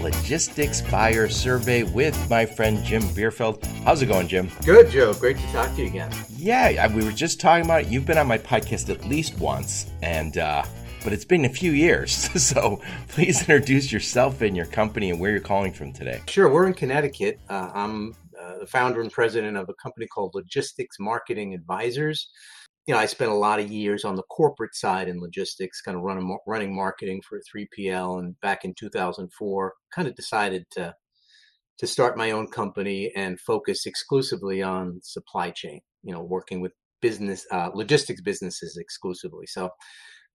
Logistics Buyer Survey with my friend Jim Bierfeldt. How's it going, Jim? Good, Joe. Great to talk to you again. Yeah, we were just talking about it. You've been on my podcast at least once, and uh, but it's been a few years. So please introduce yourself and your company and where you're calling from today. Sure. We're in Connecticut. Uh, I'm uh, the founder and president of a company called Logistics Marketing Advisors. You know, I spent a lot of years on the corporate side in logistics, kind of running running marketing for 3PL. And back in 2004, kind of decided to to start my own company and focus exclusively on supply chain. You know, working with business uh, logistics businesses exclusively. So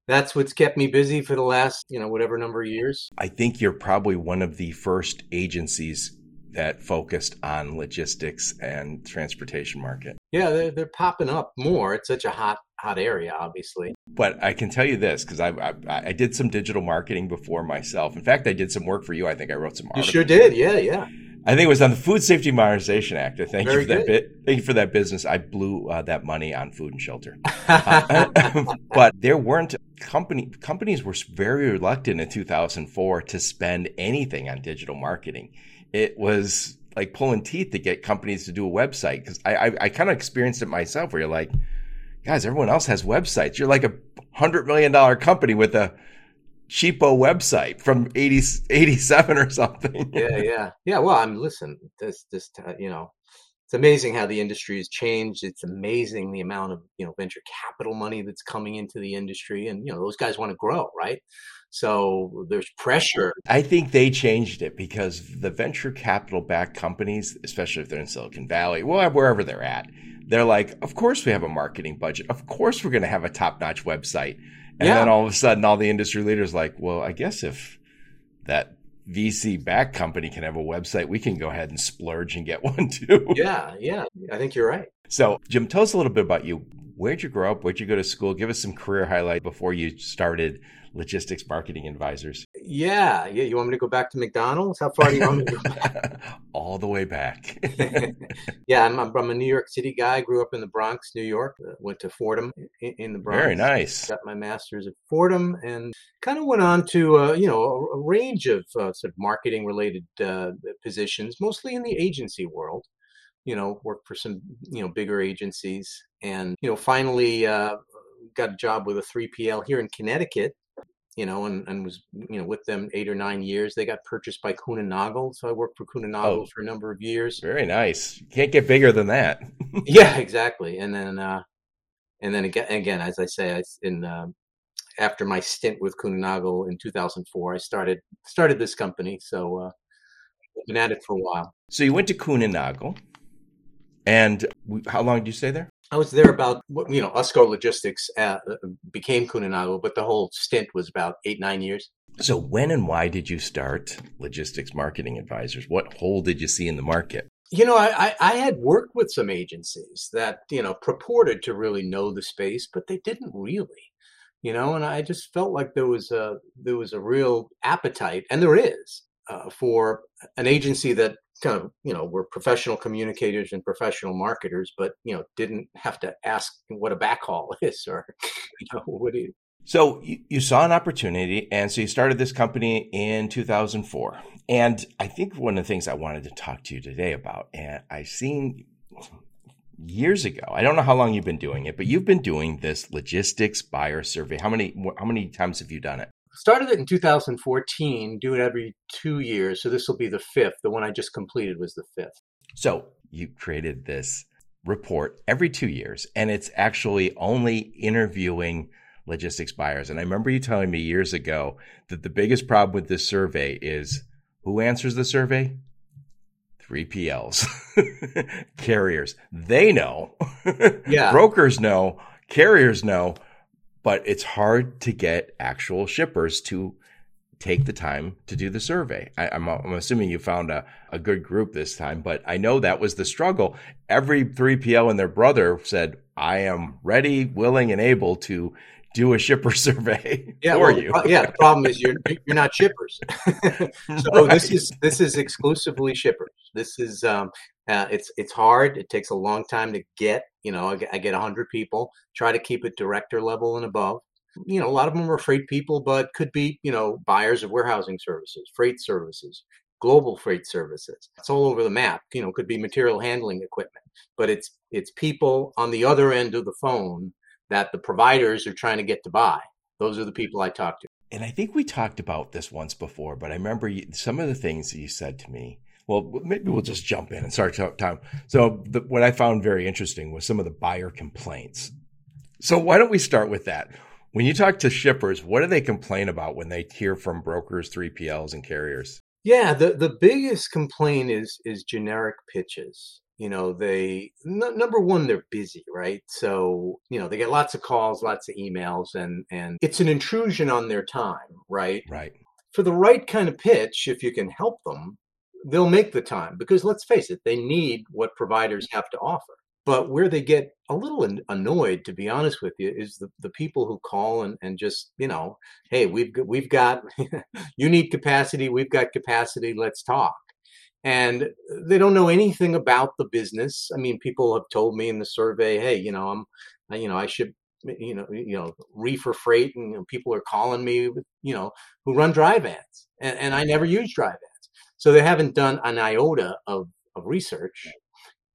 that's what's kept me busy for the last you know whatever number of years. I think you're probably one of the first agencies that focused on logistics and transportation market. Yeah, they're, they're popping up more. It's such a hot hot area, obviously. But I can tell you this because I, I, I did some digital marketing before myself. In fact, I did some work for you. I think I wrote some. Articles. You sure did. Yeah, yeah. I think it was on the Food Safety Modernization Act. I thank Very you for that bit. Thank you for that business. I blew uh, that money on food and shelter. uh, but there weren't company companies were very reluctant in 2004 to spend anything on digital marketing it was like pulling teeth to get companies to do a website because I, I, I kind of experienced it myself where you're like, guys, everyone else has websites. You're like a hundred million dollar company with a cheapo website from 80, 87 or something. yeah, yeah, yeah. Well, I'm listen. This, this, uh, you know, it's amazing how the industry has changed. It's amazing the amount of you know venture capital money that's coming into the industry, and you know those guys want to grow, right? So there's pressure. I think they changed it because the venture capital backed companies, especially if they're in Silicon Valley, well, wherever they're at, they're like, of course we have a marketing budget. Of course we're going to have a top notch website. And yeah. then all of a sudden, all the industry leaders like, well, I guess if that VC back company can have a website, we can go ahead and splurge and get one too. Yeah, yeah. I think you're right. So, Jim, tell us a little bit about you. Where'd you grow up? Where'd you go to school? Give us some career highlight before you started logistics marketing advisors. Yeah, yeah. You want me to go back to McDonald's? How far do you want me to go back? All the way back. yeah, I'm, I'm, a New York City guy. Grew up in the Bronx, New York. Uh, went to Fordham in, in, the Bronx. Very nice. Got my master's at Fordham, and kind of went on to uh, you know a, a range of uh, sort of marketing related uh, positions, mostly in the agency world you know, worked for some, you know, bigger agencies and, you know, finally uh, got a job with a 3PL here in Connecticut you know, and, and was, you know, with them eight or nine years. They got purchased by Kuehne Nagel. So I worked for Kuehne Nagel oh, for a number of years. Very nice. Can't get bigger than that. yeah, exactly. And then, uh, and then again, again, as I say, I, in, uh, after my stint with Kuehne Nagel in 2004, I started, started this company. So, uh, I've been at it for a while. So you went to Kuehne Nagel and how long did you stay there? I was there about, you know, Usco Logistics uh, became Kuehne Nagel, but the whole stint was about eight, nine years. So, when and why did you start Logistics Marketing Advisors? What hole did you see in the market? You know, I, I had worked with some agencies that, you know, purported to really know the space, but they didn't really, you know, and I just felt like there was a, there was a real appetite, and there is, uh, for an agency that kind of you know were professional communicators and professional marketers but you know didn't have to ask what a backhaul is or you know what do you so you, saw an opportunity and so you started this company in 2004 and i think one of the things i wanted to talk to you today about and i've seen years ago i don't know how long you've been doing it but you've been doing this logistics buyer survey. How many how many times have you done it started it in 2014, do it every two years. So this will be the fifth. The one I just completed was the fifth. So you created this report every two years, and it's actually only interviewing logistics buyers. And I remember you telling me years ago that the biggest problem with this survey is who answers the survey? 3PLs, carriers. They know. Yeah. Brokers know. Carriers know but it's hard to get actual shippers to take the time to do the survey. I, am I'm, I'm assuming you found a, a good group this time, but I know that was the struggle. Every 3PL and their brother said, I am ready, willing, and able to do a shipper survey yeah, for well, you. yeah, the problem is you're you're not shippers. so right. this is this is exclusively shippers. This is um, uh, it's it's hard. It takes a long time to get. You know, I get, I get 100 people. Try to keep it director level and above you know, a lot of them are freight people, but could be, you know, buyers of warehousing services, freight services, global freight services. It's all over the map. You know, could be material handling equipment, but it's it's people on the other end of the phone that the providers are trying to get to buy. Those are the people I talk to. And I think we talked about this once before, but I remember you, some of the things that you said to me. Well, maybe we'll just jump in and start time. So, the, what I found very interesting was some of the buyer complaints. So, why don't we start with that? When you talk to shippers, what do they complain about when they hear from brokers, 3PLs, and carriers? Yeah, the, the biggest complaint is is generic pitches. You know, they n- number one, they're busy, right? So you know, they get lots of calls, lots of emails, and and it's an intrusion on their time, right? Right. For the right kind of pitch, if you can help them, they'll make the time because let's face it, they need what providers have to offer. But where they get a little annoyed, to be honest with you, is the, the people who call and, and just, you know, hey, we've we've got you need capacity, we've got capacity, let's talk. And they don't know anything about the business. I mean, people have told me in the survey, hey, you know, I'm, you know, I should, you know, you know, reefer freight, and you know, people are calling me, you know, who run dry vans, and, and I never use dry vans, so they haven't done an iota of of research.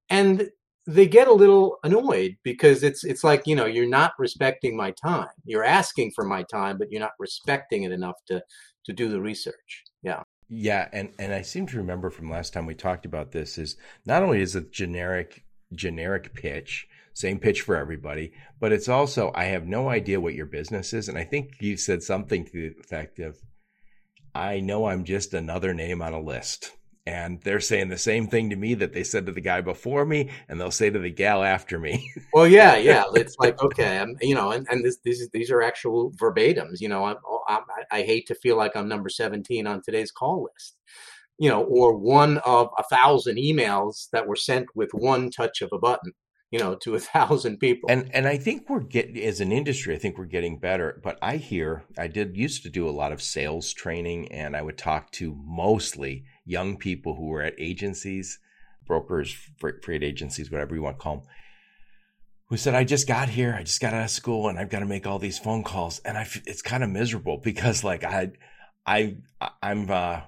And they get a little annoyed because it's it's like you know you're not respecting my time. You're asking for my time but you're not respecting it enough to to do the research. Yeah. Yeah and and i seem to remember from last time we talked about this is not only is it generic generic pitch same pitch for everybody but it's also i have no idea what your business is and i think you said something to the effect of i know i'm just another name on a list. And they're saying the same thing to me that they said to the guy before me and they'll say to the gal after me. Well yeah yeah. It's like okay I'm, you know and, and this, these these are actual verbatims you know I, I, I hate to feel like i'm number 17 on today's call list. You know or one of a thousand emails that were sent with one touch of a button you know to a thousand people and and i think we're getting as an industry i think we're getting better but i hear i did used to do a lot of sales training and i would talk to mostly young people who were at agencies, brokers, freight agencies, whatever you want to call them, who said, I just got here. I just got out of school and I've got to make all these phone calls. And I, it's kind of miserable because like I, I, I'm, uh,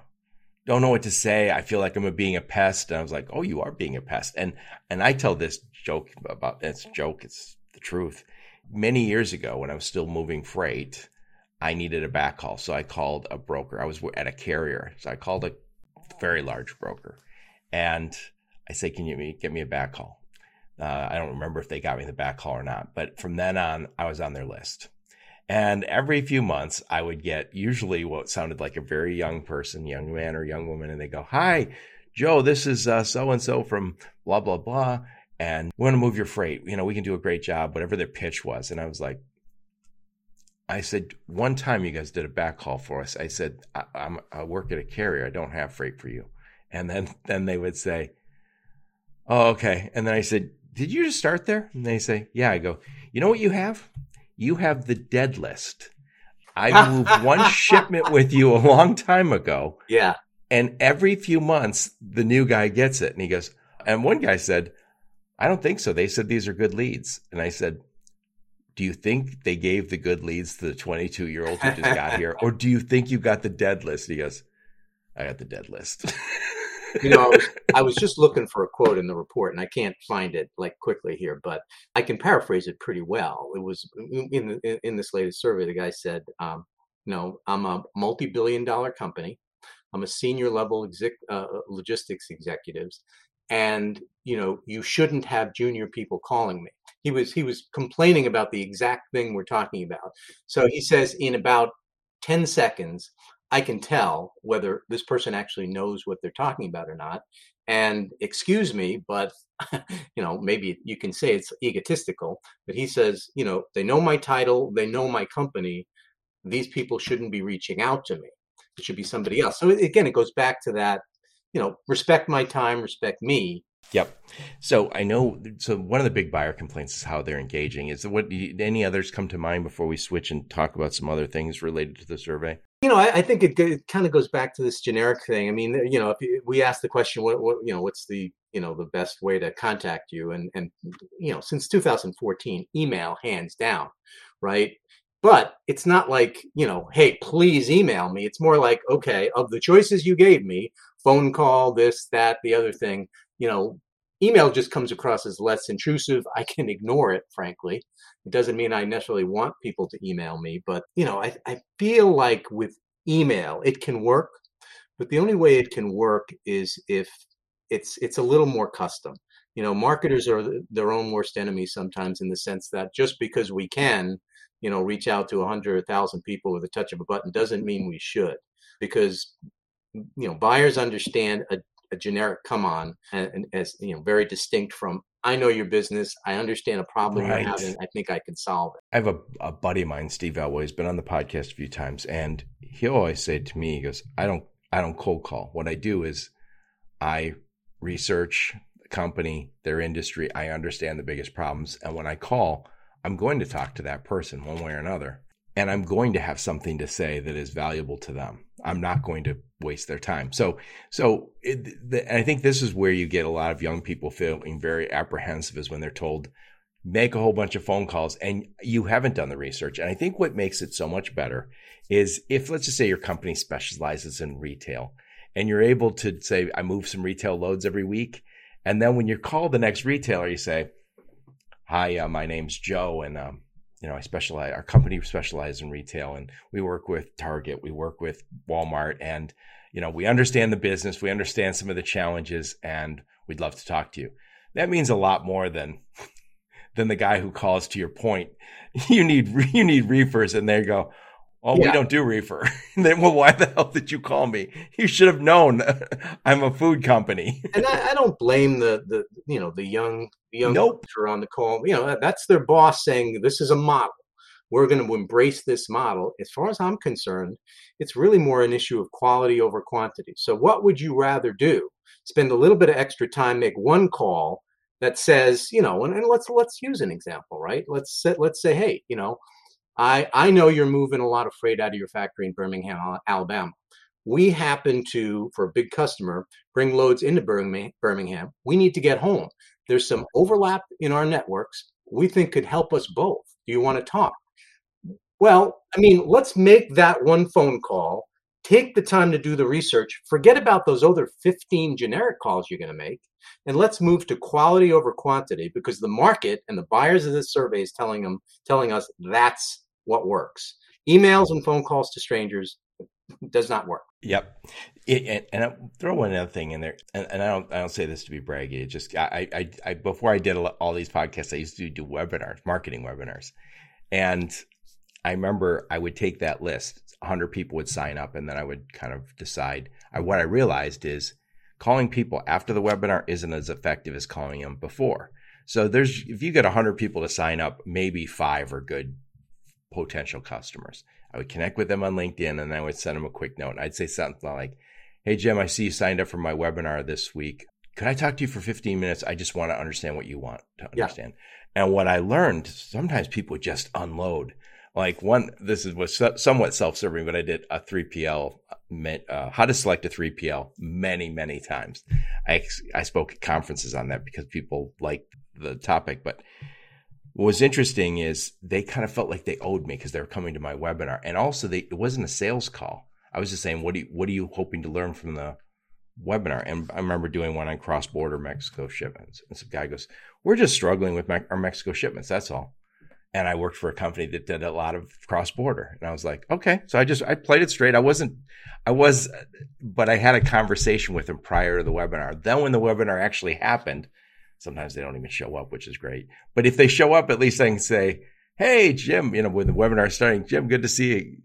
don't know what to say. I feel like I'm being a pest. And I was like, Oh, you are being a pest. And, and I tell this joke about, it's joke. It's the truth. Many years ago when I was still moving freight, I needed a backhaul. So I called a broker. I was at a carrier. So I called a very large broker. And I say, can you get me a backhaul? Uh, I don't remember if they got me the backhaul or not, but from then on, I was on their list. And every few months, I would get usually what sounded like a very young person, young man or young woman, and they go, Hi, Joe, this is so and so from blah, blah, blah. And we want to move your freight. You know, we can do a great job, whatever their pitch was. And I was like, I said, one time you guys did a backhaul for us. I said, I, am I work at a carrier. I don't have freight for you. And then, then they would say, Oh, okay. And then I said, Did you just start there? And they say, Yeah. I go, You know what you have? You have the dead list. I moved one shipment with you a long time ago. Yeah. And every few months, the new guy gets it. And he goes, And one guy said, I don't think so. They said these are good leads. And I said, do you think they gave the good leads to the 22 year old who just got here? Or do you think you got the dead list? He goes, I got the dead list. you know, I was, I was, just looking for a quote in the report and I can't find it like quickly here, but I can paraphrase it pretty well. It was in, the, in this latest survey, the guy said, um, you know, I'm a multi billion dollar company. I'm a senior level exec, uh, logistics executives and you know you shouldn't have junior people calling me. He was he was complaining about the exact thing we're talking about. So he says in about 10 seconds i can tell whether this person actually knows what they're talking about or not. And excuse me but you know maybe you can say it's egotistical but he says you know they know my title they know my company. These people shouldn't be reaching out to me. It should be somebody else. So again, it goes back to that, you know, respect my time, respect me. Yep. So I know. So one of the big buyer complaints is how they're engaging. Is what any others come to mind before we switch and talk about some other things related to the survey? You know, I, I think it, it kind of goes back to this generic thing. I mean, you know, if you, we ask the question, what, what, you know, what's the, you know, the best way to contact you, and and you know, since 2014, email hands down, right? But it's not like, you know, hey, please email me. It's more like, okay, of the choices you gave me, phone call, this, that, the other thing, you know, email just comes across as less intrusive. I can ignore it, frankly. It doesn't mean I necessarily want people to email me, but you know, I, I feel like with email, it can work, but the only way it can work is if it's it's a little more custom. You know, marketers are their own worst enemies sometimes in the sense that just because we can, you know, reach out to a hundred thousand people with a touch of a button doesn't mean we should, because you know buyers understand a a generic come on and, and, as you know very distinct from i know your business i understand a problem right. you're having i think i can solve it i have a, a buddy of mine steve elway has been on the podcast a few times and he always said to me he goes i don't i don't cold call what i do is i research the company their industry i understand the biggest problems and when i call i'm going to talk to that person one way or another and i'm going to have something to say that is valuable to them i'm not going to waste their time. So, so it, the, I think this is where you get a lot of young people feeling very apprehensive is when they're told make a whole bunch of phone calls and you haven't done the research. And I think what makes it so much better is if let's just say your company specializes in retail and you're able to say I move some retail loads every week, and then when you call the next retailer, you say, "Hi, uh, my name's Joe, and um, you know, I specialize, our company specializes in retail and we work with Target, we work with Walmart, and, you know, we understand the business, we understand some of the challenges, and we'd love to talk to you. That means a lot more than, than the guy who calls to your point. You need, you need reefers, and they go, Oh, yeah. we don't do reefer. then, well, why the hell did you call me? You should have known I'm a food company. and I, I, don't blame the the you know the young the young nope. on the call. You know that's their boss saying this is a model. We're going to embrace this model. As far as I'm concerned, it's really more an issue of quality over quantity. So, what would you rather do? Spend a little bit of extra time, make one call that says, you know, and, and let's let's use an example, right? Let's say, let's say, hey, you know, I, I know you're moving a lot of freight out of your factory in Birmingham, Alabama. We happen to, for a big customer, bring loads into Birmingham. We need to get home. There's some overlap in our networks we think could help us both. Do you want to talk? Well, I mean, let's make that one phone call. Take the time to do the research. Forget about those other 15 generic calls you're going to make. And let's move to quality over quantity because the market and the buyers of this survey is telling them, telling us that's what works. Emails and phone calls to strangers does not work. Yep. It, and, I'll throw one other thing in there, and, and, I don't I don't say this to be braggy. It just I, I I before I did all these podcasts, I used to do webinars, marketing webinars, and I remember I would take that list. 100 people would sign up, and then I would kind of decide. I, what I realized is calling people after the webinar isn't as effective as calling them before. So there's if you get 100 people to sign up, maybe five are good potential customers. I would connect with them on LinkedIn and I would send them a quick note. I'd say something like, Hey, Jim, I see you signed up for my webinar this week. Could I talk to you for 15 minutes? I just want to understand what you want to understand. Yeah. And what I learned, sometimes people just unload. Like one, this is was somewhat self-serving, but I did a 3PL, uh, how to select a 3PL many, many times. I, I spoke at conferences on that because people like the topic, but what was interesting is they kind of felt like they owed me because they were coming to my webinar, and also they, it wasn't a sales call. I was just saying, what do you, what are you hoping to learn from the webinar? And I remember doing one on cross border Mexico shipments, and some guy goes, "We're just struggling with our Mexico shipments. That's all." And I worked for a company that did a lot of cross border, and I was like, "Okay." So I just I played it straight. I wasn't, I was, but I had a conversation with him prior to the webinar. Then when the webinar actually happened Sometimes they don't even show up, which is great. But if they show up, at least I can say, Hey, Jim, you know, when the webinar is starting, Jim, good to see you.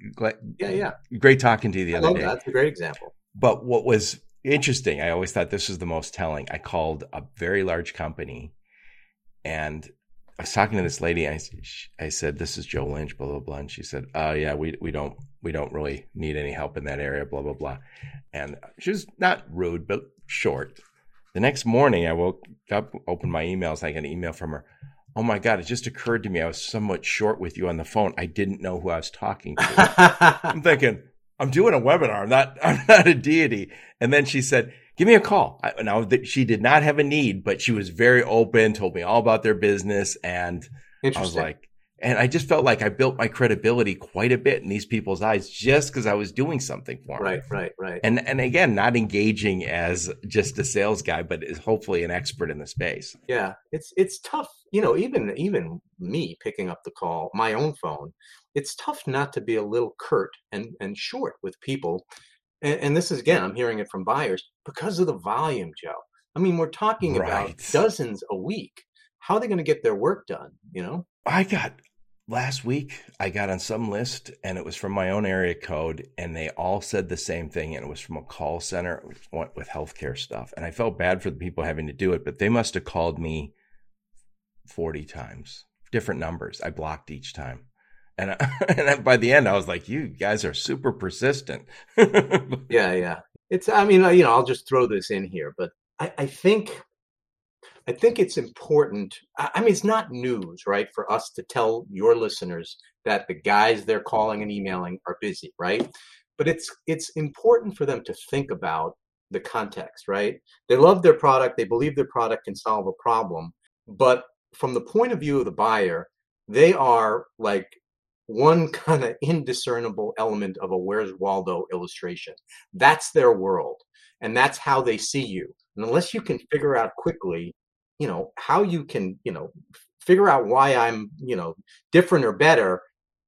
Yeah, yeah. Great talking to you the I other day. That. That's a great example. But what was interesting, I always thought this was the most telling. I called a very large company and I was talking to this lady. I, I said, "This is Joe Lynch." Blah blah blah. And she said, "Oh yeah, we we don't we don't really need any help in that area, blah, blah, blah. And she was not rude, but short. The next morning, I woke up, opened my emails. I got an email from her. Oh my God, it just occurred to me I was somewhat short with you on the phone. I didn't know who I was talking to. I'm thinking, I'm doing a webinar. I'm not, I'm not a deity. And then she said, give me a call. I, now she did not have a need, but she was very open, told me all about their business. And I was like, and I just felt like I built my credibility quite a bit in these people's eyes just because I was doing something for them. Right, right, right. And and again, not engaging as just a sales guy, but is hopefully an expert in the space. Yeah, it's it's tough. You know, even even me picking up the call, my own phone, it's tough not to be a little curt and and short with people. And, and this is again, I'm hearing it from buyers because of the volume, Joe. I mean, we're talking right. about dozens a week. How are they going to get their work done? You know. I got last week I got on some list and it was from my own area code and they all said the same thing and it was from a call center with healthcare stuff. And I felt bad for the people having to do it but they must have called me 40 times. Different numbers. I blocked each time. And, I, and by the end I was like you guys are super persistent. Yeah yeah. It's I mean you know I'll just throw this in here but I, I think I think it's important. I mean, it's not news, right, for us to tell your listeners that the guys they're calling and emailing are busy, right? But it's it's important for them to think about the context, right? They love their product, they believe their product can solve a problem, but from the point of view of the buyer, they are like one kind of indiscernible element of a Where's Waldo illustration. That's their world, and that's how they see you. And unless you can figure out quickly you know how you can you know figure out why i'm you know different or better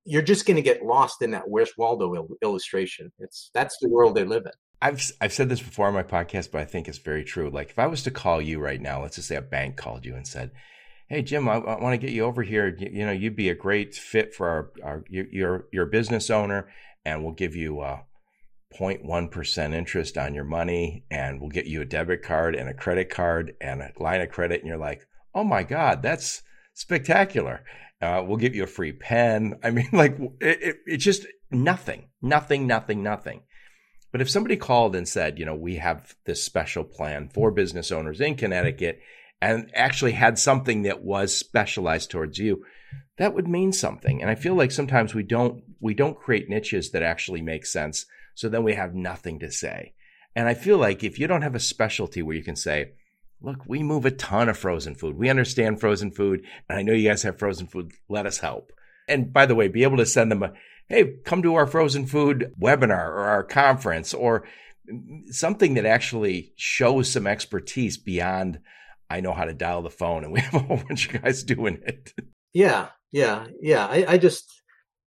you're just going to get lost in that where's waldo il- illustration it's that's the world they live in I've I've said this before on my podcast, but I think it's very true. Like if I was to call you right now, let's just say a bank called you and said, "Hey Jim, I, I want to get you over here. You, you, know, you'd be a great fit for our, our a business owner, and we'll give you uh, 0.1% interest on your money and we'll get you a debit card and a credit card and a line of credit. And you're like, oh my God, that's spectacular. Uh, we'll give you a free pen. I mean, like, it, it, it's just nothing, nothing, nothing, nothing. But if somebody called and said, you know, we have this special plan for business owners in Connecticut and actually had something that was specialized towards you, that would mean something. And I feel like sometimes we don't, we don't create niches that actually make sense so then we have nothing to say. And I feel like if you don't have a specialty where you can say, look, we move a ton of frozen food. We understand frozen food. And I know you guys have frozen food. Let us help. And by the way, be able to send them a, hey, come to our frozen food webinar or our conference or something that actually shows some expertise beyond I know how to dial the phone and we have a whole bunch of guys doing it. Yeah, yeah, yeah. I, I just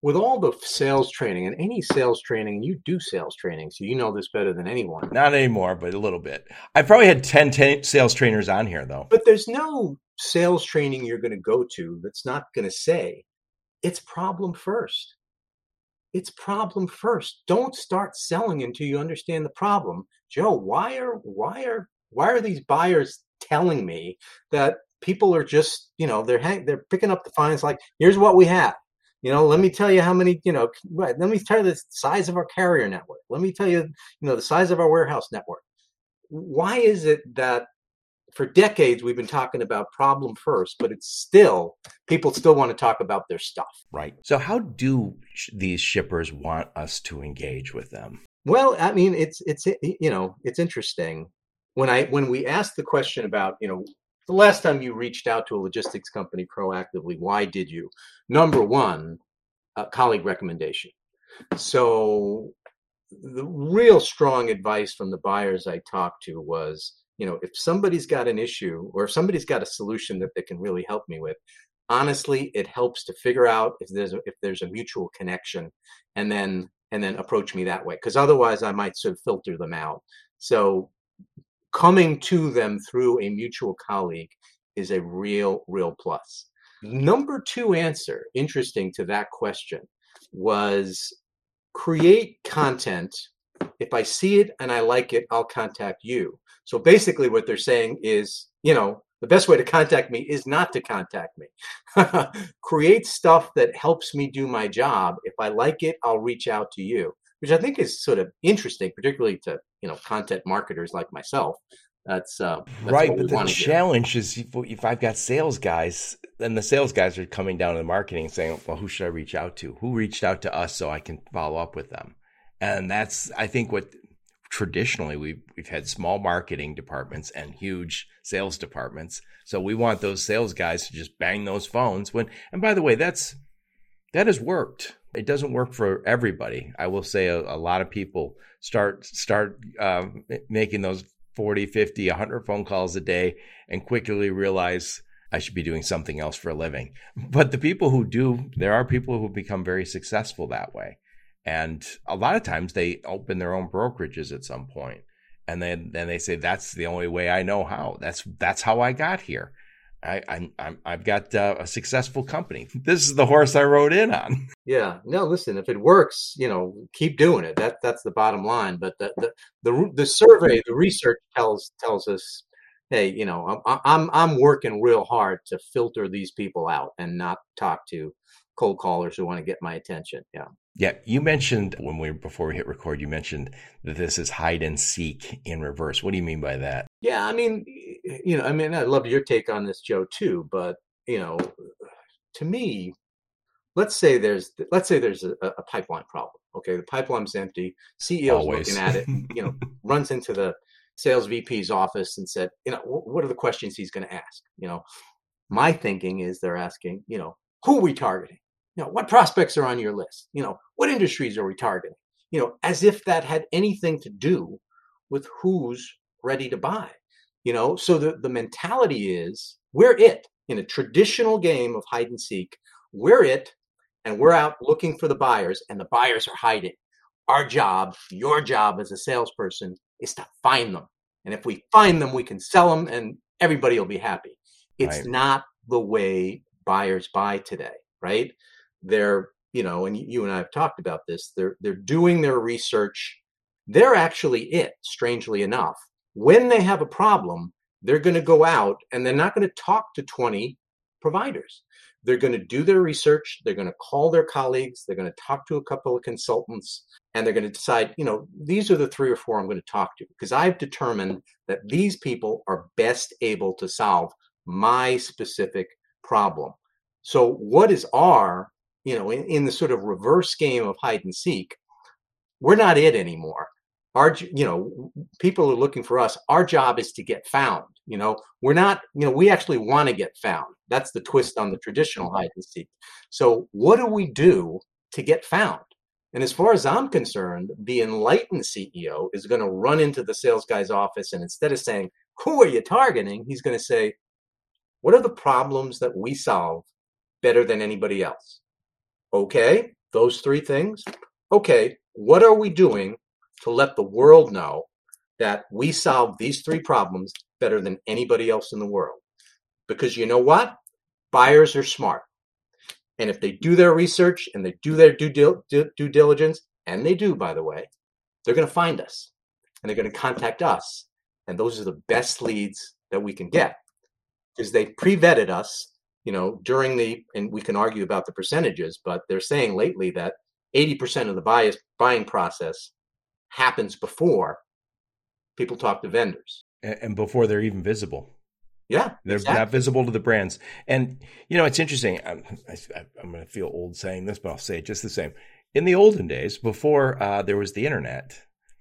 with all the sales training and any sales training, you do sales training, so you know this better than anyone. Not anymore, but a little bit. I probably had 10, 10 sales trainers on here, though. But there's no sales training you're going to go to that's not going to say it's problem first. It's problem first. Don't start selling until you understand the problem. Joe, why are why are why are these buyers telling me that people are just you know they're hang, they're picking up the fines like here's what we have you know, let me tell you how many, you know, let me tell you the size of our carrier network. Let me tell you, you know, the size of our warehouse network. Why is it that for decades we've been talking about problem first, but it's still people still want to talk about their stuff. Right. So how do these shippers want us to engage with them? Well, I mean, it's it's you know, it's interesting when I when we ask the question about you know the last time you reached out to a logistics company proactively, why did you? Number one, uh, colleague recommendation. So the real strong advice from the buyers I talked to was, you know, if somebody's got an issue or if somebody's got a solution that they can really help me with, honestly, it helps to figure out if there's a, if there's a mutual connection, and then and then approach me that way. Because otherwise, I might sort of filter them out. So coming to them through a mutual colleague is a real, real plus. Number two answer, interesting to that question, was create content. If I see it and I like it, I'll contact you. So basically, what they're saying is, you know, the best way to contact me is not to contact me. Create stuff that helps me do my job. If I like it, I'll reach out to you, which I think is sort of interesting, particularly to you know content marketers like myself. That's, uh, that's right. But the challenge is if, if I've got sales guys, then the sales guys are coming down to the marketing saying, "Well, who should I reach out to? Who reached out to us so I can follow up with them?" And that's I think what traditionally we've we've had small marketing departments and huge sales departments. So we want those sales guys to just bang those phones when and by the way, that's that has worked. It doesn't work for everybody. I will say a, a lot of people start start uh, making those 40, 50, 100 phone calls a day and quickly realize I should be doing something else for a living. But the people who do, there are people who become very successful that way. And a lot of times they open their own brokerages at some point, and then then they say that's the only way I know how. That's that's how I got here. I, I'm, I'm I've got uh, a successful company. This is the horse I rode in on. Yeah. No, listen. If it works, you know, keep doing it. That that's the bottom line. But the the the, the survey, the research tells tells us, hey, you know, I'm I'm I'm working real hard to filter these people out and not talk to cold callers who want to get my attention. Yeah. Yeah, you mentioned when we before we hit record, you mentioned that this is hide and seek in reverse. What do you mean by that? Yeah, I mean, you know, I mean, I love your take on this, Joe, too. But you know, to me, let's say there's let's say there's a, a pipeline problem. Okay, the pipeline's empty. CEO's Always. looking at it. You know, runs into the sales VP's office and said, you know, what are the questions he's going to ask? You know, my thinking is they're asking, you know, who are we targeting? you know what prospects are on your list you know what industries are we targeting you know as if that had anything to do with who's ready to buy you know? So the, the mentality is we're it in a traditional game of hide and seek. We're it and we're out looking for the buyers and the buyers are hiding. Our job your job as a salesperson is to find them. And if we find them we can sell them and everybody will be happy. It's right. not the way buyers buy today right? They're you know and you and i have talked about this. They're they're doing their research. They're actually it strangely enough when they have a problem they're going to go out and they're not going to talk to 20 providers they're going to do their research they're going to call their colleagues they're going to talk to a couple of consultants and they're going to decide you know these are the three or four i'm going to talk to because i've determined that these people are best able to solve my specific problem so what is our you know, in, in the sort of reverse game of hide and seek, we're not it anymore. Our, you know, people are looking for us. Our job is to get found. You know, we're not, you know, we actually want to get found. That's the twist on the traditional mm-hmm. hide and seek. So, what do we do to get found? And as far as I'm concerned, the enlightened CEO is going to run into the sales guy's office and instead of saying, Who are you targeting? He's going to say, What are the problems that we solve better than anybody else? Okay, those three things. Okay, what are we doing to let the world know that we solve these three problems better than anybody else in the world? Because you know what? Buyers are smart. And if they do their research and they do their due, due diligence, and they do, by the way, they're going to find us and they're going to contact us. And those are the best leads that we can get because they've pre vetted us you know, during the, and we can argue about the percentages, but they're saying lately that 80% of the bias, buying process happens before people talk to vendors. And before they're even visible. Yeah. They're exactly. not visible to the brands. And, you know, it's interesting. I'm, I, am going to feel old saying this, but I'll say it just the same. In the olden days, before uh, there was the internet,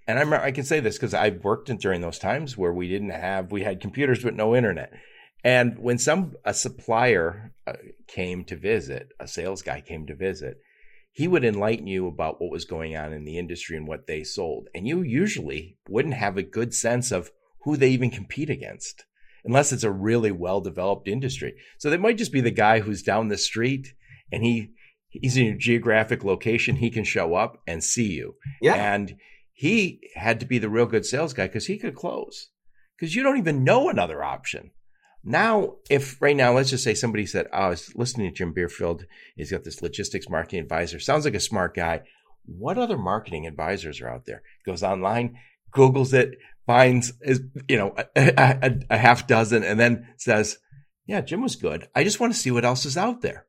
and I'm, I can say this because I worked in, during those times where we didn't have, we had computers but no internet. And when some a supplier uh, came to visit, a sales guy came to visit, he would enlighten you about what was going on in the industry and what they sold. And you usually wouldn't have a good sense of who they even compete against unless it's a really well developed industry. So they might just be the guy who's down the street and he he's in a geographic location, he can show up and see you. Yeah. And he had to be the real good sales guy because he could close. Because you don't even know another option. Now, if right now, let's just say somebody said, oh, I was listening to Jim Bierfeldt. He's got this logistics marketing advisor. Sounds like a smart guy. What other marketing advisors are out there? Goes online, Googles it, finds is, you know a, a, a, half dozen and then says, "Yeah, Jim was good. I just want to see what else is out there."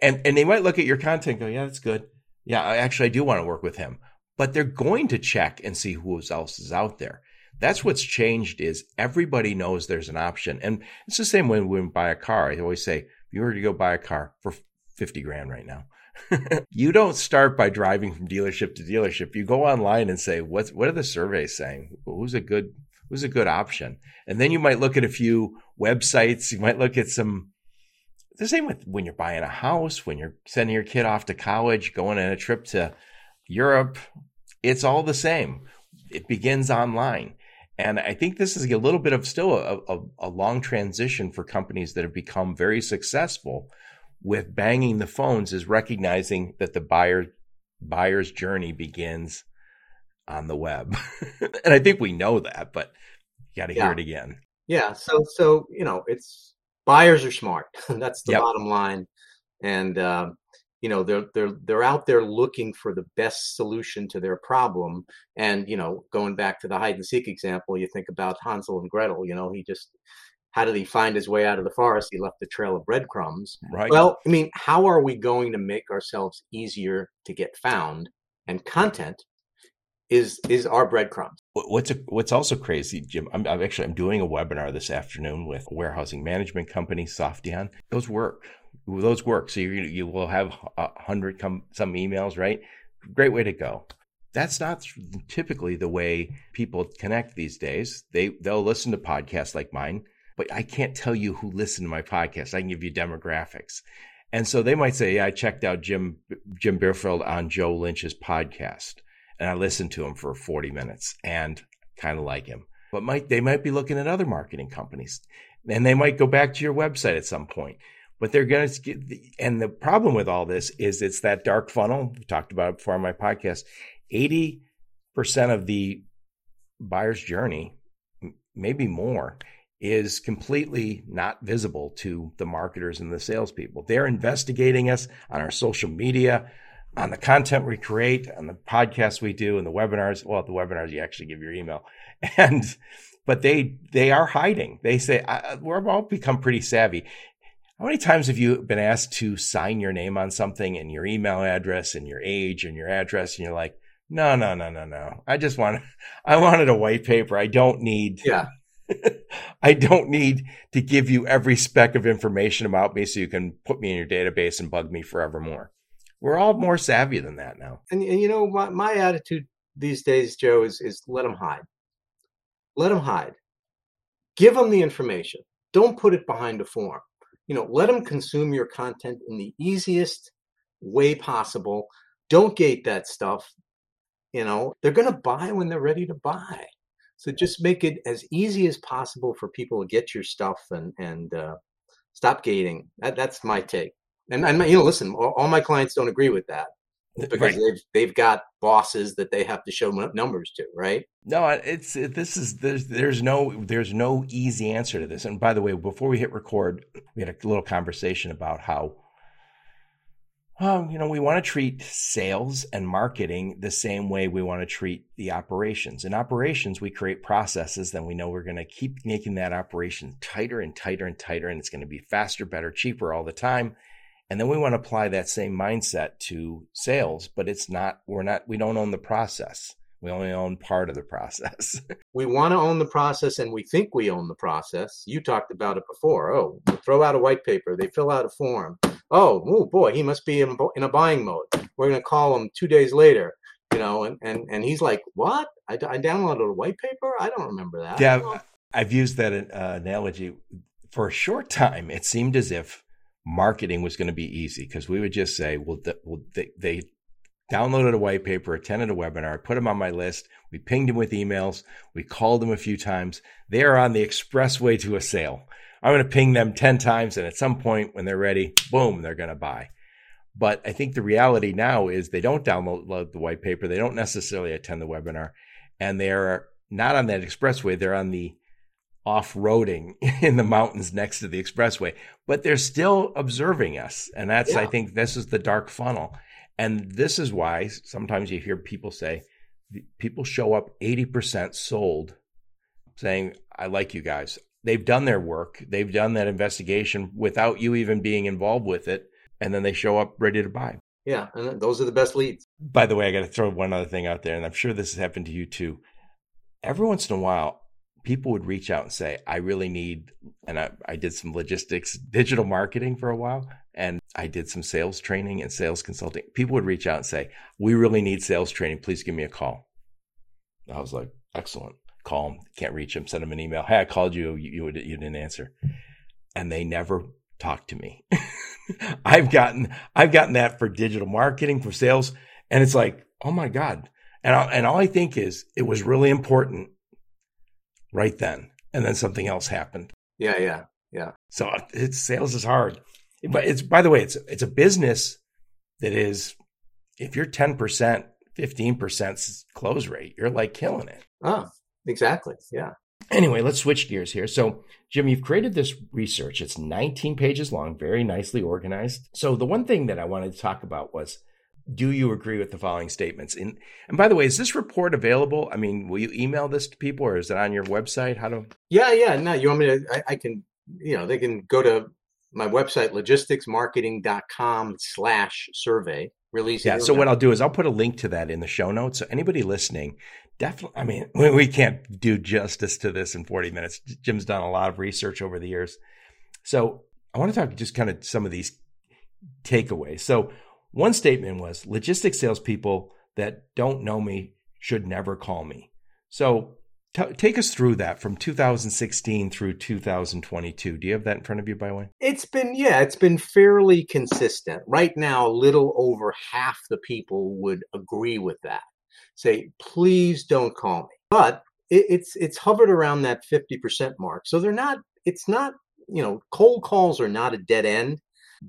And and they might look at your content, go, "Yeah, that's good. Yeah, actually I do want to work with him." But they're going to check and see who else is out there. That's what's changed is everybody knows there's an option. And it's the same when we buy a car. I always say, if you were to go buy a car for 50 grand right now, you don't start by driving from dealership to dealership. You go online and say, what's, what are the surveys saying? Who's a good, who's a good option? And then you might look at a few websites. You might look at some, the same with when you're buying a house, when you're sending your kid off to college, going on a trip to Europe. It's all the same. It begins online. And I think this is a little bit of still a, a, a, long transition for companies that have become very successful with banging the phones is recognizing that the buyer buyer's journey begins on the web. and I think we know that, but you got to yeah. hear it again. Yeah. So, so, you know, it's buyers are smart. That's the yep. bottom line. And, um, you know they're they're they're out there looking for the best solution to their problem. And you know going back to the hide and seek example you think about Hansel and Gretel you know he just how did he find his way out of the forest? He left a trail of breadcrumbs. Right. Well i mean how are we going to make ourselves easier to get found? And content is is our breadcrumbs. What's a, what's also crazy jim I'm, I'm actually i'm doing a webinar this afternoon with a warehousing management company softeon. Those work those work. So you you will have a hundred come some emails, right? Great way to go. That's not typically the way people connect these days. They they'll listen to podcasts like mine, but I can't tell you who listened to my podcast. I can give you demographics. And so they might say, yeah, I checked out Jim Jim Bierfeldt on Joe Lynch's podcast, and I listened to him for 40 minutes and kind of like him. But might they might be looking at other marketing companies, and they might go back to your website at some point but they're going to get, and the problem with all this is it's that dark funnel. We talked about it before on my podcast. 80% of the buyer's journey, maybe more, is completely not visible to the marketers and the salespeople. They're investigating us on our social media, on the content we create, on the podcasts we do, and the webinars. Well, at the webinars you actually give your email, and but they they are hiding. They say we're all become pretty savvy. How many times have you been asked to sign your name on something and your email address and your age and your address and you're like, no, no, no, no, no. I just want, I wanted a white paper. I don't need, yeah. I don't need to give you every speck of information about me so you can put me in your database and bug me forevermore. We're all more savvy than that now. And, and you know, my, my attitude these days, Joe, is, is let them hide. Let them hide. Give them the information. Don't put it behind a form you know, let them consume your content in the easiest way possible. Don't gate that stuff. You know, they're going to buy when they're ready to buy. So just make it as easy as possible for people to get your stuff and and uh, stop gating. That, that's my take. And, and you know, listen, all, all my clients don't agree with that because right. they've they've got bosses that they have to show numbers to, right? No, it's it, this is there's there's no there's no easy answer to this. And by the way, before we hit record, we had a little conversation about how um, you know, we want to treat sales and marketing the same way we want to treat the operations. In operations, we create processes, then we know we're going to keep making that operation tighter and tighter and tighter, and it's going to be faster, better, cheaper all the time. And then we want to apply that same mindset to sales, but it's not, we're not, we don't own the process. We only own part of the process. we want to own the process and we think we own the process. You talked about it before. Oh, throw out a white paper, they fill out a form. Oh, oh boy, he must be in, in a buying mode. We're going to call him two days later, you know, and, and, and he's like, what? I, I downloaded a white paper? I don't remember that. Yeah, I've used that uh, analogy for a short time. It seemed as if marketing was going to be easy because we would just say, well, the, well they, they, downloaded a white paper, attended a webinar, put them on my list. We pinged them with emails. We called them a few times. They are on the expressway to a sale. I'm going to ping them 10 times. And at some point when they're ready, boom, they're going to buy. But I think the reality now is they don't download the white paper. They don't necessarily attend the webinar and they're not on that expressway. They're on the off roading in the mountains next to the expressway, but they're still observing us. And that's, yeah. I think, this is the dark funnel. And this is why sometimes you hear people say people show up 80% sold saying, I like you guys. They've done their work, they've done that investigation without you even being involved with it. And then they show up ready to buy. Yeah. And those are the best leads. By the way, I got to throw one other thing out there, and I'm sure this has happened to you too. Every once in a while, people would reach out and say, I really need, and I, I did some logistics, digital marketing for a while, and I did some sales training and sales consulting. People would reach out and say, We really need sales training. Please give me a call. I was like, Excellent. Call them. Can't reach them. Send them an email. Hey, I called you. You, you, you didn't answer. And they never talked to me. I've gotten, I've gotten that for digital marketing, for sales. And it's like, oh my God. And, I, and all I think is it was really important right then. And then something else happened. Yeah, yeah, yeah. So it's sales is hard. But it's by the way, it's it's a business that is if you're 10%, 15% close rate, you're like killing it. Oh, exactly. Yeah. Anyway, let's switch gears here. So, Jim, you've created this research. It's 19 pages long, very nicely organized. So, the one thing that I wanted to talk about was do you agree with the following statements? And, and by the way, is this report available? I mean, will you email this to people or is it on your website? How do? Yeah, yeah. No, you want me to? I, I can, you know, they can go to my website, logisticsmarketing.com slash survey. Release. Yeah. So what I'll do is I'll put a link to that in the show notes. So anybody listening, definitely, I mean, we, we can't do justice to this in 40 minutes. Jim's done a lot of research over the years. So I want to talk just kind of some of these takeaways. So one statement was logistics salespeople that don't know me should never call me. So t- take us through that from 2016 through 2022. Do you have that in front of you, by the way? It's been, yeah, it's been fairly consistent. Right now, a little over half the people would agree with that. Say, please don't call me. But it, it's it's hovered around that 50% mark. So they're not, it's not, you know, cold calls are not a dead end,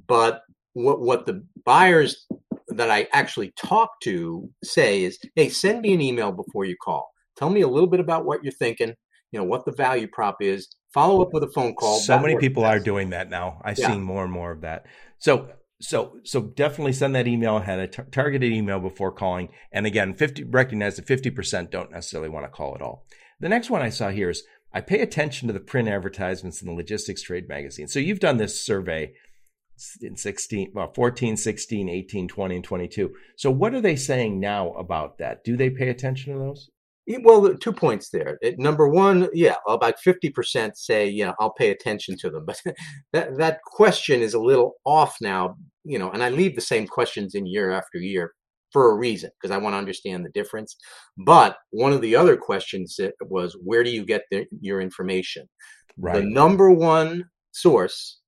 but what what the buyers that I actually talk to say is, hey, send me an email before you call. Tell me a little bit about what you're thinking, you know, what the value prop is. Follow up with a phone call. So many people best. are doing that now. I've yeah. seen more and more of that. So so so definitely send that email ahead, a t- targeted email before calling. And again, 50 recognize that 50% don't necessarily want to call at all. The next one I saw here is I pay attention to the print advertisements in the logistics trade magazine. So you've done this survey in 16, well, 14, 16, 18, 20, and 22. So what are they saying now about that? Do they pay attention to those? Well, two points there. Number one, yeah, about 50% say, yeah, I'll pay attention to them. But that, that question is a little off now, you know, and I leave the same questions in year after year for a reason, because I want to understand the difference. But one of the other questions was, where do you get the, your information? Right. The number one source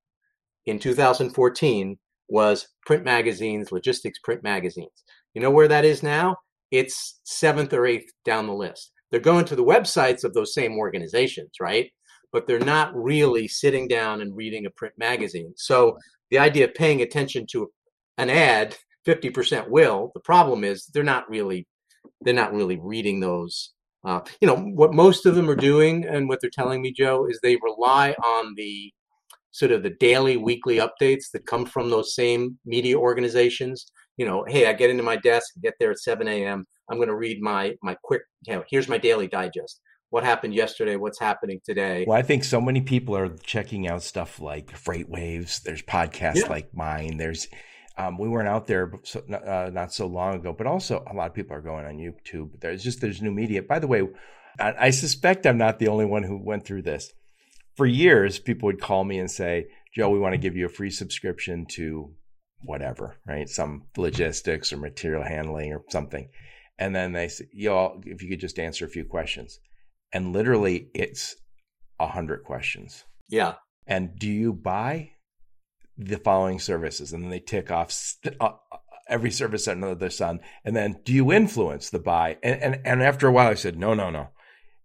in 2014 was print magazines, logistics print magazines. You know where that is now? It's seventh or eighth down the list. They're going to the websites of those same organizations, right? But they're not really sitting down and reading a print magazine. So the idea of paying attention to an ad, 50% will. The problem is they're not really they're not really reading those. Uh, you know what most of them are doing, and what they're telling me, Joe, is they rely on the sort of the daily, weekly updates that come from those same media organizations. You know, hey, I get into my desk, get there at 7 a.m. I'm going to read my my quick. You know, here's my daily digest. What happened yesterday? What's happening today? Well, I think so many people are checking out stuff like FreightWaves. There's podcasts yeah. like mine. There's um, we weren't out there so, uh, not so long ago, but also a lot of people are going on YouTube. There's just there's new media. By the way, I, I suspect I'm not the only one who went through this for years, people would call me and say, Joe, we want to give you a free subscription to whatever, right? Some logistics or material handling or something. And then they say, y'all, if you could just answer a few questions. And literally, it's a hundred questions. Yeah. And do you buy the following services? And then they tick off st- uh, every service under the sun. And then, do you influence the buy? And, and and after a while, I said, no, no, no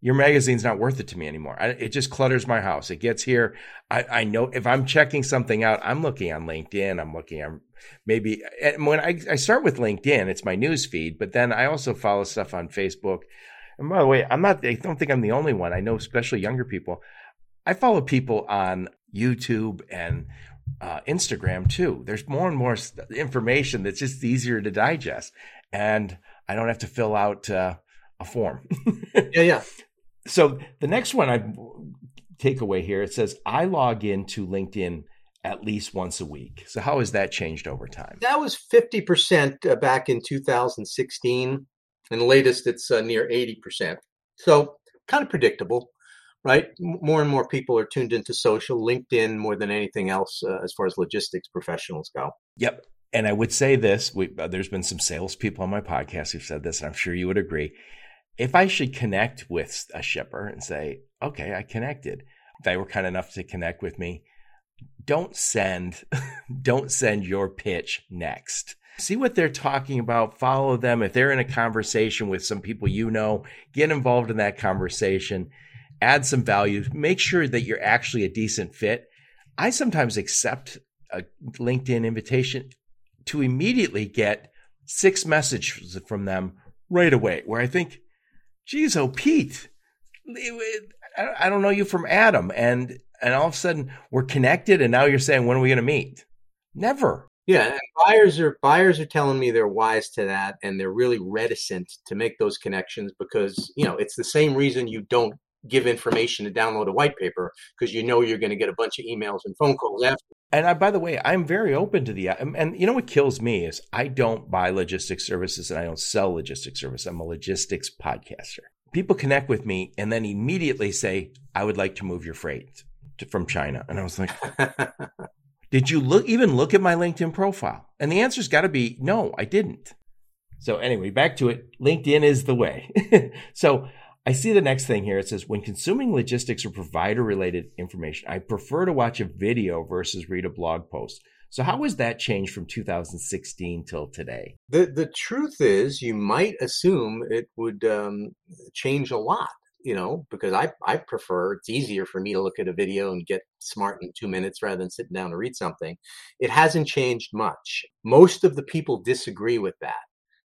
your magazine's not worth it to me anymore. I, it just clutters my house. It gets here. I, I, know if I'm checking something out, I'm looking on LinkedIn. I'm looking on maybe when I, I start with LinkedIn, it's my news feed, but then I also follow stuff on Facebook. And by the way, I'm not, I don't think I'm the only one. I know, especially younger people. I follow people on YouTube and uh, Instagram too. There's more and more information that's just easier to digest. And I don't have to fill out uh, a form. yeah, yeah. So the next one I take away here it says I log into LinkedIn at least once a week. So how has that changed over time? That was 50% uh, back in 2016 and the latest it's uh, near 80%. So kind of predictable, right? More and more people are tuned into social, LinkedIn more than anything else uh, as far as logistics professionals go. Yep. And I would say this: we, uh, there's been some salespeople on my podcast who've said this, and I'm sure you would agree. If I should connect with a shipper and say, "Okay, I connected," they were kind enough to connect with me, don't send, don't send your pitch next. See what they're talking about. Follow them. If they're in a conversation with some people you know, get involved in that conversation. Add some value. Make sure that you're actually a decent fit. I sometimes accept a LinkedIn invitation to immediately get six messages from them right away where I think, geez, oh, Pete, I don't know you from Adam. And, and all of a sudden we're connected. And now you're saying, when are we going to meet? Never. Yeah, buyers are buyers are telling me they're wise to that, and they're really reticent to make those connections because you know it's the same reason you don't give information to download a white paper because you know you're going to get a bunch of emails and phone calls after. And I, by the way, I'm very open to the and you know what kills me is I don't buy logistics services and I don't sell logistics service. I'm a logistics podcaster. People connect with me and then immediately say, "I would like to move your freight to, from China," and I was like. Did you look even look at my LinkedIn profile? And the answer's got to be no, I didn't. So anyway, back to it. LinkedIn is the way. so I see the next thing here. It says when consuming logistics or provider related information, I prefer to watch a video versus read a blog post. So how has that changed from 2016 till today? The the truth is, you might assume it would um, change a lot you know, because I, I prefer, it's easier for me to look at a video and get smart in two minutes rather than sitting down to read something. It hasn't changed much. Most of the people disagree with that.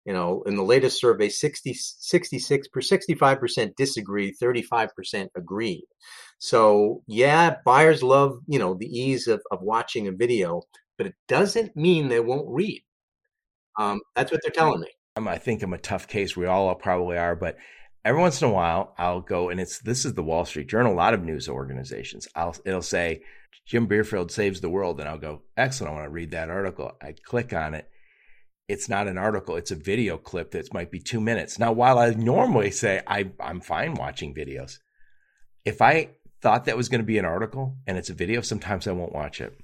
You know, in the latest survey, 60, 66 per 65% disagree, 35% agree. So yeah, buyers love, you know, the ease of, of watching a video, but it doesn't mean they won't read. Um, that's what they're telling me. I think I'm a tough case. We all probably are, but every once in a while I'll go and it's this is the Wall Street Journal, a lot of news organizations. I'll it'll say Jim Bierfeldt saves the world, and I'll go, excellent. I want to read that article. I click on it. It's not an article, it's a video clip that might be two minutes. Now, while I normally say I, I'm fine watching videos, if I thought that was going to be an article and it's a video, sometimes I won't watch it.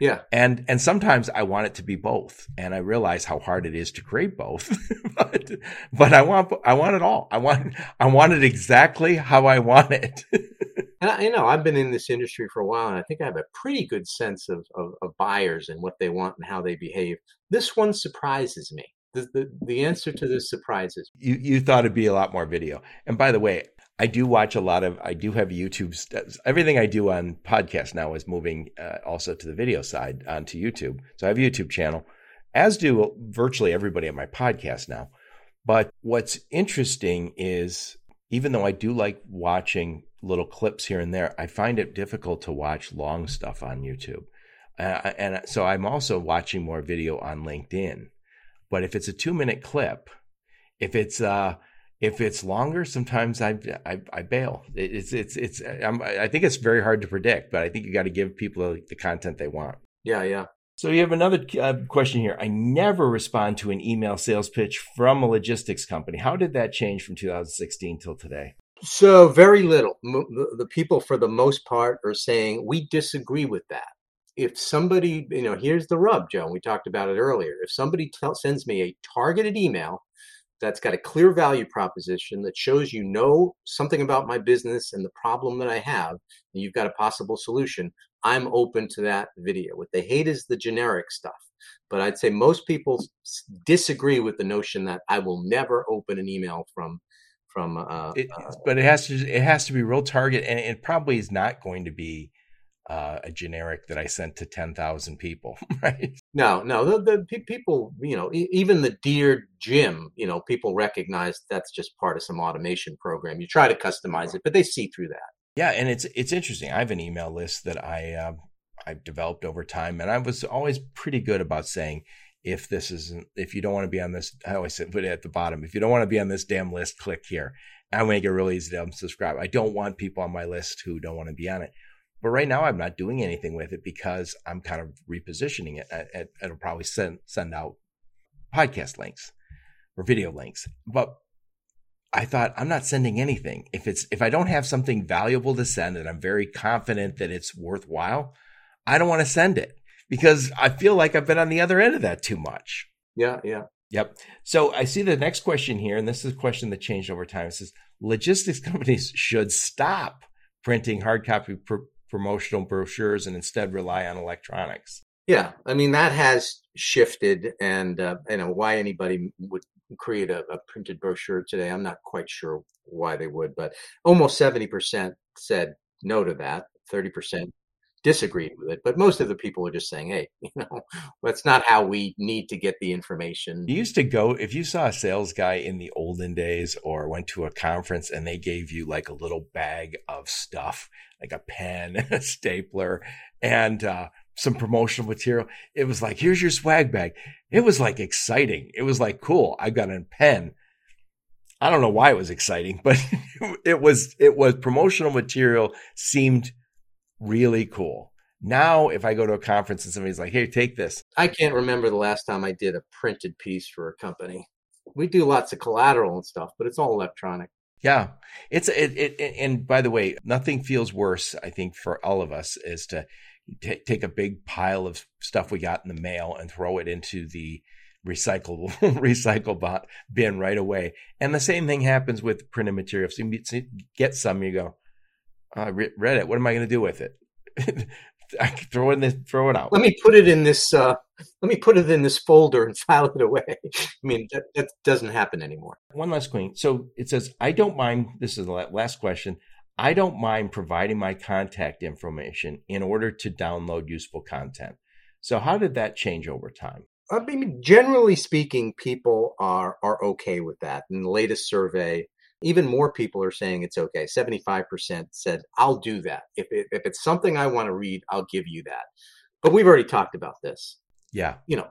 Yeah. And and sometimes I want it to be both. And I realize how hard it is to create both. but but I want I want it all. I want I want it exactly how I want it. and I, you know, I've been in this industry for a while and I think I have a pretty good sense of, of, of buyers and what they want and how they behave. This one surprises me. The, the, the answer to this surprises. You you thought it'd be a lot more video. And by the way, I do watch a lot of, I do have YouTube. Everything I do on podcast now is moving uh, also to the video side onto YouTube. So I have a YouTube channel, as do virtually everybody on my podcast now. But what's interesting is even though I do like watching little clips here and there, I find it difficult to watch long stuff on YouTube. Uh, and so I'm also watching more video on LinkedIn. But if it's a two minute clip, if it's, uh, if it's longer, sometimes I I, I bail. It's it's it's. I'm, i think it's very hard to predict, but I think you got to give people the content they want. Yeah, yeah. So you have another uh, question here. I never respond to an email sales pitch from a logistics company. How did that change from 2016 till today? So very little. The people, for the most part, are saying we disagree with that. If somebody, you know, here's the rub, Joe. We talked about it earlier. If somebody tell, sends me a targeted email that's got a clear value proposition that shows you know something about my business and the problem that I have, and you've got a possible solution, I'm open to that video. What they hate is the generic stuff. But I'd say most people disagree with the notion that I will never open an email from from. Uh, it, uh, but it has to it has to be real target, and it probably is not going to be uh, a generic that I sent to 10,000 people, right? No, no, the, the people, you know, even the Dear Jim, you know, people recognize that's just part of some automation program. You try to customize it, but they see through that. Yeah, and it's it's interesting. I have an email list that I uh, I've developed over time, and I was always pretty good about saying if this isn't if you don't want to be on this, I always put it at the bottom. If you don't want to be on this damn list, click here. I make it really easy to unsubscribe. I don't want people on my list who don't want to be on it. But right now, I'm not doing anything with it because I'm kind of repositioning it. It'll probably send send out podcast links or video links. But I thought I'm not sending anything. If it's if I don't have something valuable to send and I'm very confident that it's worthwhile, I don't want to send it because I feel like I've been on the other end of that too much. Yeah, yeah. Yep. So I see the next question here, and this is a question that changed over time. It says logistics companies should stop printing hard copy pr- promotional brochures and instead rely on electronics. Yeah, I mean that has shifted, and uh, you know why anybody would create a, a, printed brochure today. I'm not quite sure why they would, but almost seventy percent said no to that. Thirty percent disagreed with it, but most of the people are just saying, "Hey, you know, that's not how we need to get the information." You used to go if you saw a sales guy in the olden days or went to a conference and they gave you like a little bag of stuff, like a pen, a stapler, and uh, some promotional material. It was like, here's your swag bag. It was like exciting. It was like, cool. I got a pen. I don't know why it was exciting, but it was, it was promotional material seemed really cool. Now, if I go to a conference and somebody's like, hey, take this. I can't remember the last time I did a printed piece for a company. We do lots of collateral and stuff, but it's all electronic. Yeah, it's it, it, and by the way, nothing feels worse. I think for all of us is to t- take a big pile of stuff we got in the mail and throw it into the recyclable recycle bin right away. And the same thing happens with printed material. So you get some, you go, I read it. What am I going to do with it? I throw it in this, throw it out. Let me put it in this. Uh, let me put it in this folder and file it away. I mean, that, that doesn't happen anymore. One last queen. So it says, I don't mind. This is the last question. I don't mind providing my contact information in order to download useful content. So, how did that change over time? I mean, generally speaking, people are are okay with that. In the latest survey, even more people are saying it's okay. Seventy five percent said, "I'll do that if it, if it's something I want to read, I'll give you that." But we've already talked about this. Yeah, you know,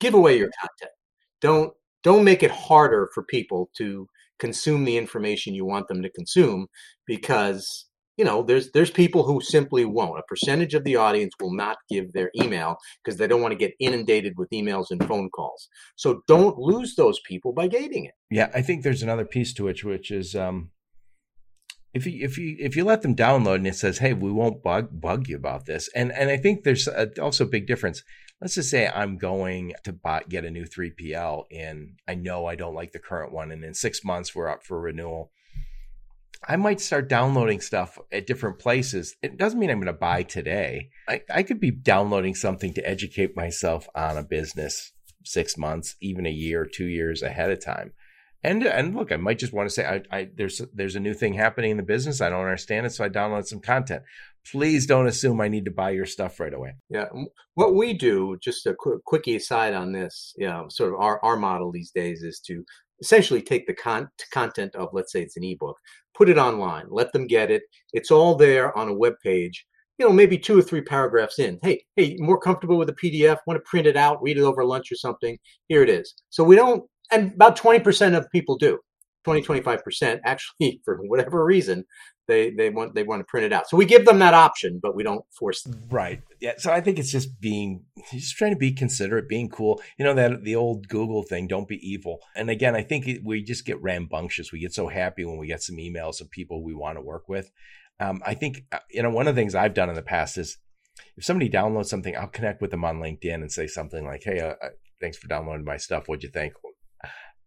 give away your content. Don't don't make it harder for people to consume the information you want them to consume because you know there's there's people who simply won't a percentage of the audience will not give their email because they don't want to get inundated with emails and phone calls so don't lose those people by gating it yeah i think there's another piece to it which is um if you if you if you let them download and it says hey we won't bug bug you about this and and i think there's a, also a big difference let's just say I'm going to buy, get a new 3PL and I know I don't like the current one. And in six months, we're up for renewal. I might start downloading stuff at different places. It doesn't mean I'm going to buy today. I, I could be downloading something to educate myself on a business six months, even a year, two years ahead of time. And and look, I might just want to say, I, I there's there's a new thing happening in the business. I don't understand it, so I download some content please don't assume I need to buy your stuff right away. Yeah. What we do, just a quick, quickie aside on this, you know, sort of our, our model these days is to essentially take the con- content of, let's say it's an ebook, put it online, let them get it. It's all there on a web page. You know, maybe two or three paragraphs in. Hey, hey, more comfortable with a PDF? Want to print it out, read it over lunch or something? Here it is. So we don't, and about 20% of people do. 20 25% actually for whatever reason they they want they want to print it out. So we give them that option, but we don't force them. Right. Yeah. So I think it's just being just trying to be considerate, being cool. You know that the old Google thing, don't be evil. And again, I think we just get rambunctious. We get so happy when we get some emails of people we want to work with. Um, I think uh, you know one of the things I've done in the past is if somebody downloads something, I'll connect with them on LinkedIn and say something like, "Hey, uh, uh thanks for downloading my stuff. What'd you think?"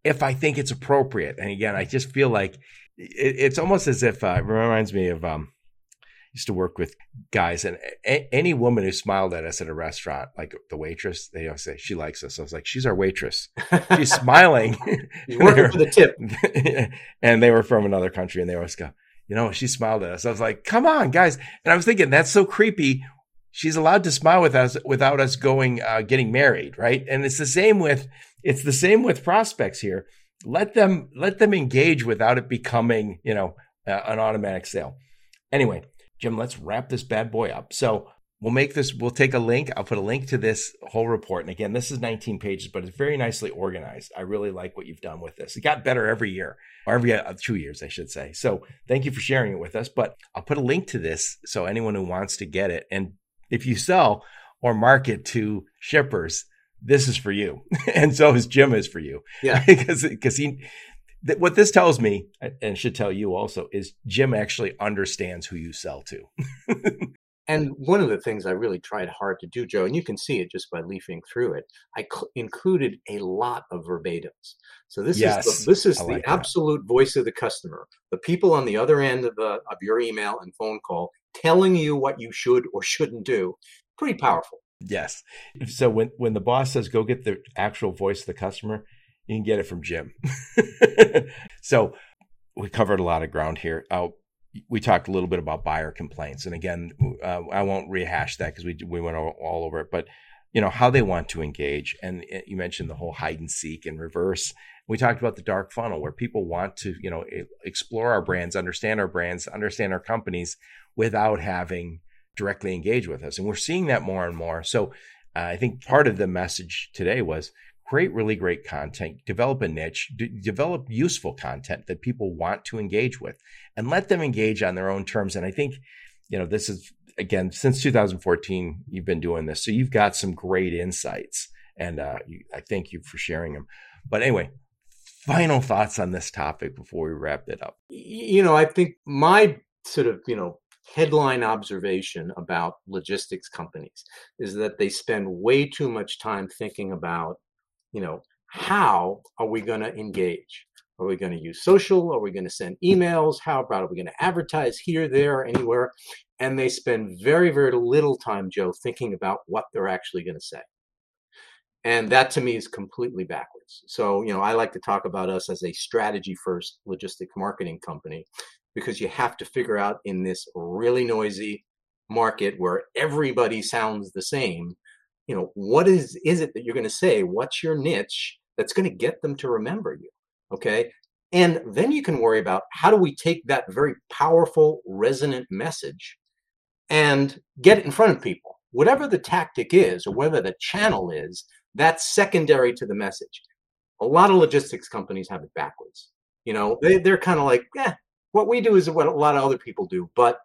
If I think it's appropriate, and again, I just feel like it, it's almost as if uh, it reminds me of um, used to work with guys and a- any woman who smiled at us at a restaurant, like the waitress, they always say she likes us. I was like, she's our waitress. She's smiling. working for the tip. and they were from another country, and they always go, you know, she smiled at us. I was like, come on, guys. And I was thinking that's so creepy. She's allowed to smile with us without us going uh, getting married, right? And it's the same with it's the same with prospects here let them let them engage without it becoming you know uh, an automatic sale. Anyway jim let's wrap this bad boy up. So we'll make this we'll take a link. I'll put a link to this whole report. And again this is 19 pages but it's very nicely organized. I really like what you've done with this. It got better every year or every uh, two years i should say. So thank you for sharing it with us but i'll put a link to this so anyone who wants to get it. And if you sell or market to shippers this is for you and so is jim is for you yeah because because he what this tells me and should tell you also is jim actually understands who you sell to And one of the things I really tried hard to do, Joe, and you can see it just by leafing through it, I cl- included a lot of verbatims. So this yes, is the, this is like the that. absolute voice of the customer, the people on the other end of the of your email and phone call telling you what you should or shouldn't do. Pretty powerful. Yes. So when when the boss says go get the actual voice of the customer, you can get it from Jim. so we covered a lot of ground here. Uh, we talked a little bit about buyer complaints, and again, uh, I won't rehash that because we we went all, all, over it. But you know how they want to engage, and you mentioned the whole hide and seek and reverse. We talked about the dark funnel where people want to you know explore our brands, understand our brands, understand our companies without having directly engage with us, and we're seeing that more and more. So uh, I think part of the message today was create really great content, develop a niche, d- develop useful content that people want to engage with, and let them engage on their own terms. And I think, you know, this is again since 2014 you've been doing this, so you've got some great insights, and uh, you, I thank you for sharing them. But anyway, final thoughts on this topic before we wrap it up. You know, I think my sort of you know headline observation about logistics companies is that they spend way too much time thinking about you know, how are we going to engage? Are we going to use social? Are we going to send emails? How about are we going to advertise here, there, anywhere? And they spend very, very little time, Joe, thinking about what they're actually going to say. And that to me is completely backwards. So, you know, I like to talk about us as a strategy first logistics marketing company because you have to figure out in this really noisy market where everybody sounds the same you know what is is it that you're going to say? What's your niche that's going to get them to remember you okay? And then you can worry about how do we take that very powerful resonant message and get it in front of people. Whatever the tactic is or whether the channel is that's secondary to the message. A lot of logistics companies have it backwards you know? They, they're kind of like yeah what we do is what a lot of other people do but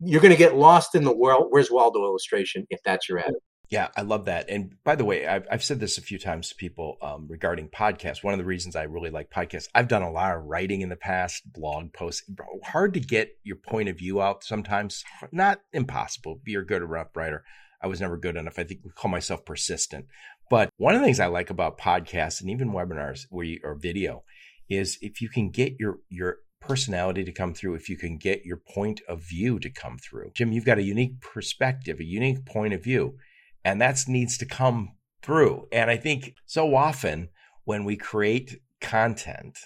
you're going to get lost in the world where's waldo illustration if that's your attitude yeah, I love that. And by the way, I've, I've said this a few times to people um, regarding podcasts. One of the reasons I really like podcasts, I've done a lot of writing in the past, blog posts. Hard to get your point of view out sometimes. Not impossible. You're good enough writer. I was never good enough. I think we call myself persistent. But one of the things I like about podcasts and even webinars where you, or video is if you can get your your personality to come through, if you can get your point of view to come through. Jim, you've got a unique perspective, a unique point of view and that needs to come through. And I think so often when we create content,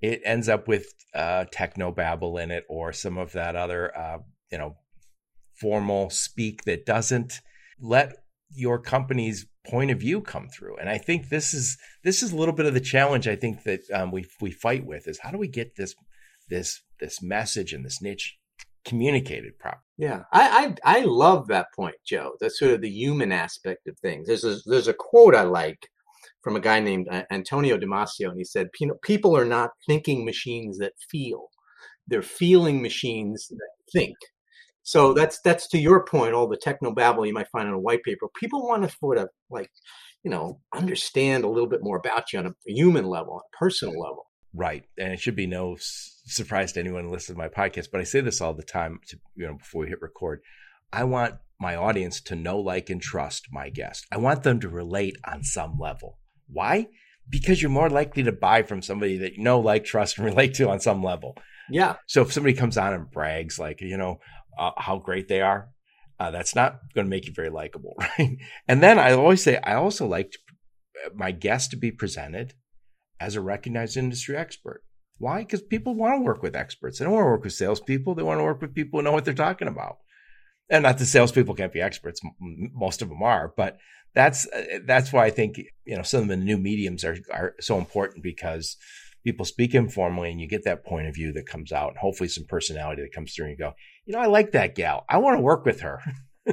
it ends up with uh, techno babble in it or some of that other, uh, you know, formal speak that doesn't let your company's point of view come through. And I think this is this is a little bit of the challenge. I think that um, we we fight with is how do we get this this this message and this niche communicated properly. Yeah, I, I, I love that point, Joe. That's sort of the human aspect of things. There's a, there's a quote I like from a guy named uh, Antonio Damasio, and he said, "People are not thinking machines that feel; they're feeling machines that think." So that's that's to your point. All the techno babble you might find in a white paper. People want to sort of like, you know, understand a little bit more about you on a human level, on a personal level. Right, and it should be no surprise to anyone listening to my podcast, but I say this all the time to, you know, before we hit record. I want my audience to know, like, and trust my guest. I want them to relate on some level. Why? Because you're more likely to buy from somebody that you know, like, trust, and relate to on some level. Yeah. So if somebody comes on and brags, like, you know, uh, how great they are, uh, that's not going to make you very likable, right? And then I always say, I also like my guest to be presented as a recognized industry expert. Why? Because people want to work with experts. They don't want to work with salespeople. They want to work with people who know what they're talking about. And not that salespeople can't be experts. Most of them are, but that's that's why I think you know some of the new mediums are are so important because people speak informally and you get that point of view that comes out and hopefully some personality that comes through and you go, you know, I like that gal. I want to work with her.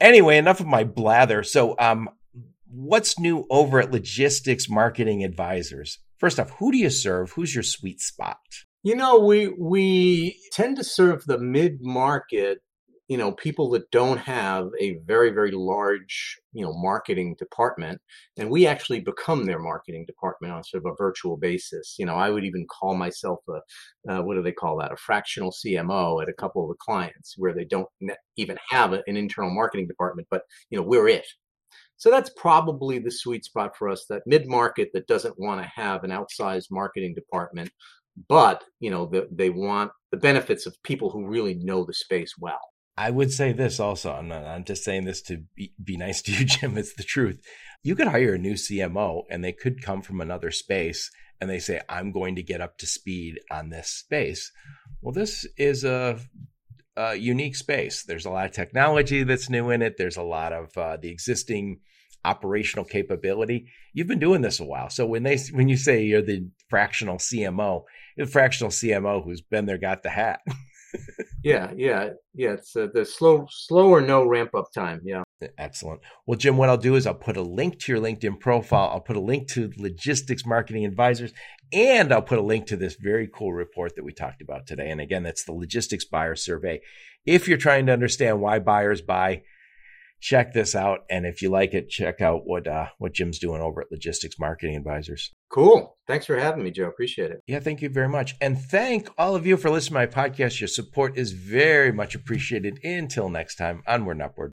anyway, enough of my blather. So, um, what's new over at Logistics Marketing Advisors? First off, who do you serve? Who's your sweet spot? You know, we we tend to serve the mid market you know people that don't have a very very large you know marketing department and we actually become their marketing department on sort of a virtual basis you know i would even call myself a uh, what do they call that a fractional cmo at a couple of the clients where they don't even have an internal marketing department but you know we're it so that's probably the sweet spot for us that mid market that doesn't want to have an outsized marketing department but you know the, they want the benefits of people who really know the space well I would say this also. I'm not, I'm just saying this to be, be nice to you, Jim. It's the truth. You could hire a new CMO and they could come from another space and they say, I'm going to get up to speed on this space. Well, this is a, a unique space. There's a lot of technology that's new in it. There's a lot of uh, the existing operational capability. You've been doing this a while. So when they, when you say you're the fractional CMO, the fractional CMO who's been there, got the hat. yeah, yeah, yeah. It's uh, the slow, slow or no ramp up time. Yeah. Excellent. Well, Jim, what I'll do is I'll put a link to your LinkedIn profile. I'll put a link to Logistics Marketing Advisors, and I'll put a link to this very cool report that we talked about today. And again, that's the Logistics Buyer Survey. If you're trying to understand why buyers buy, check this out. And if you like it, check out what uh, what Jim's doing over at Logistics Marketing Advisors. Cool. Thanks for having me, Joe. Appreciate it. Yeah, thank you very much. And thank all of you for listening to my podcast. Your support is very much appreciated. Until next time, onward and upward.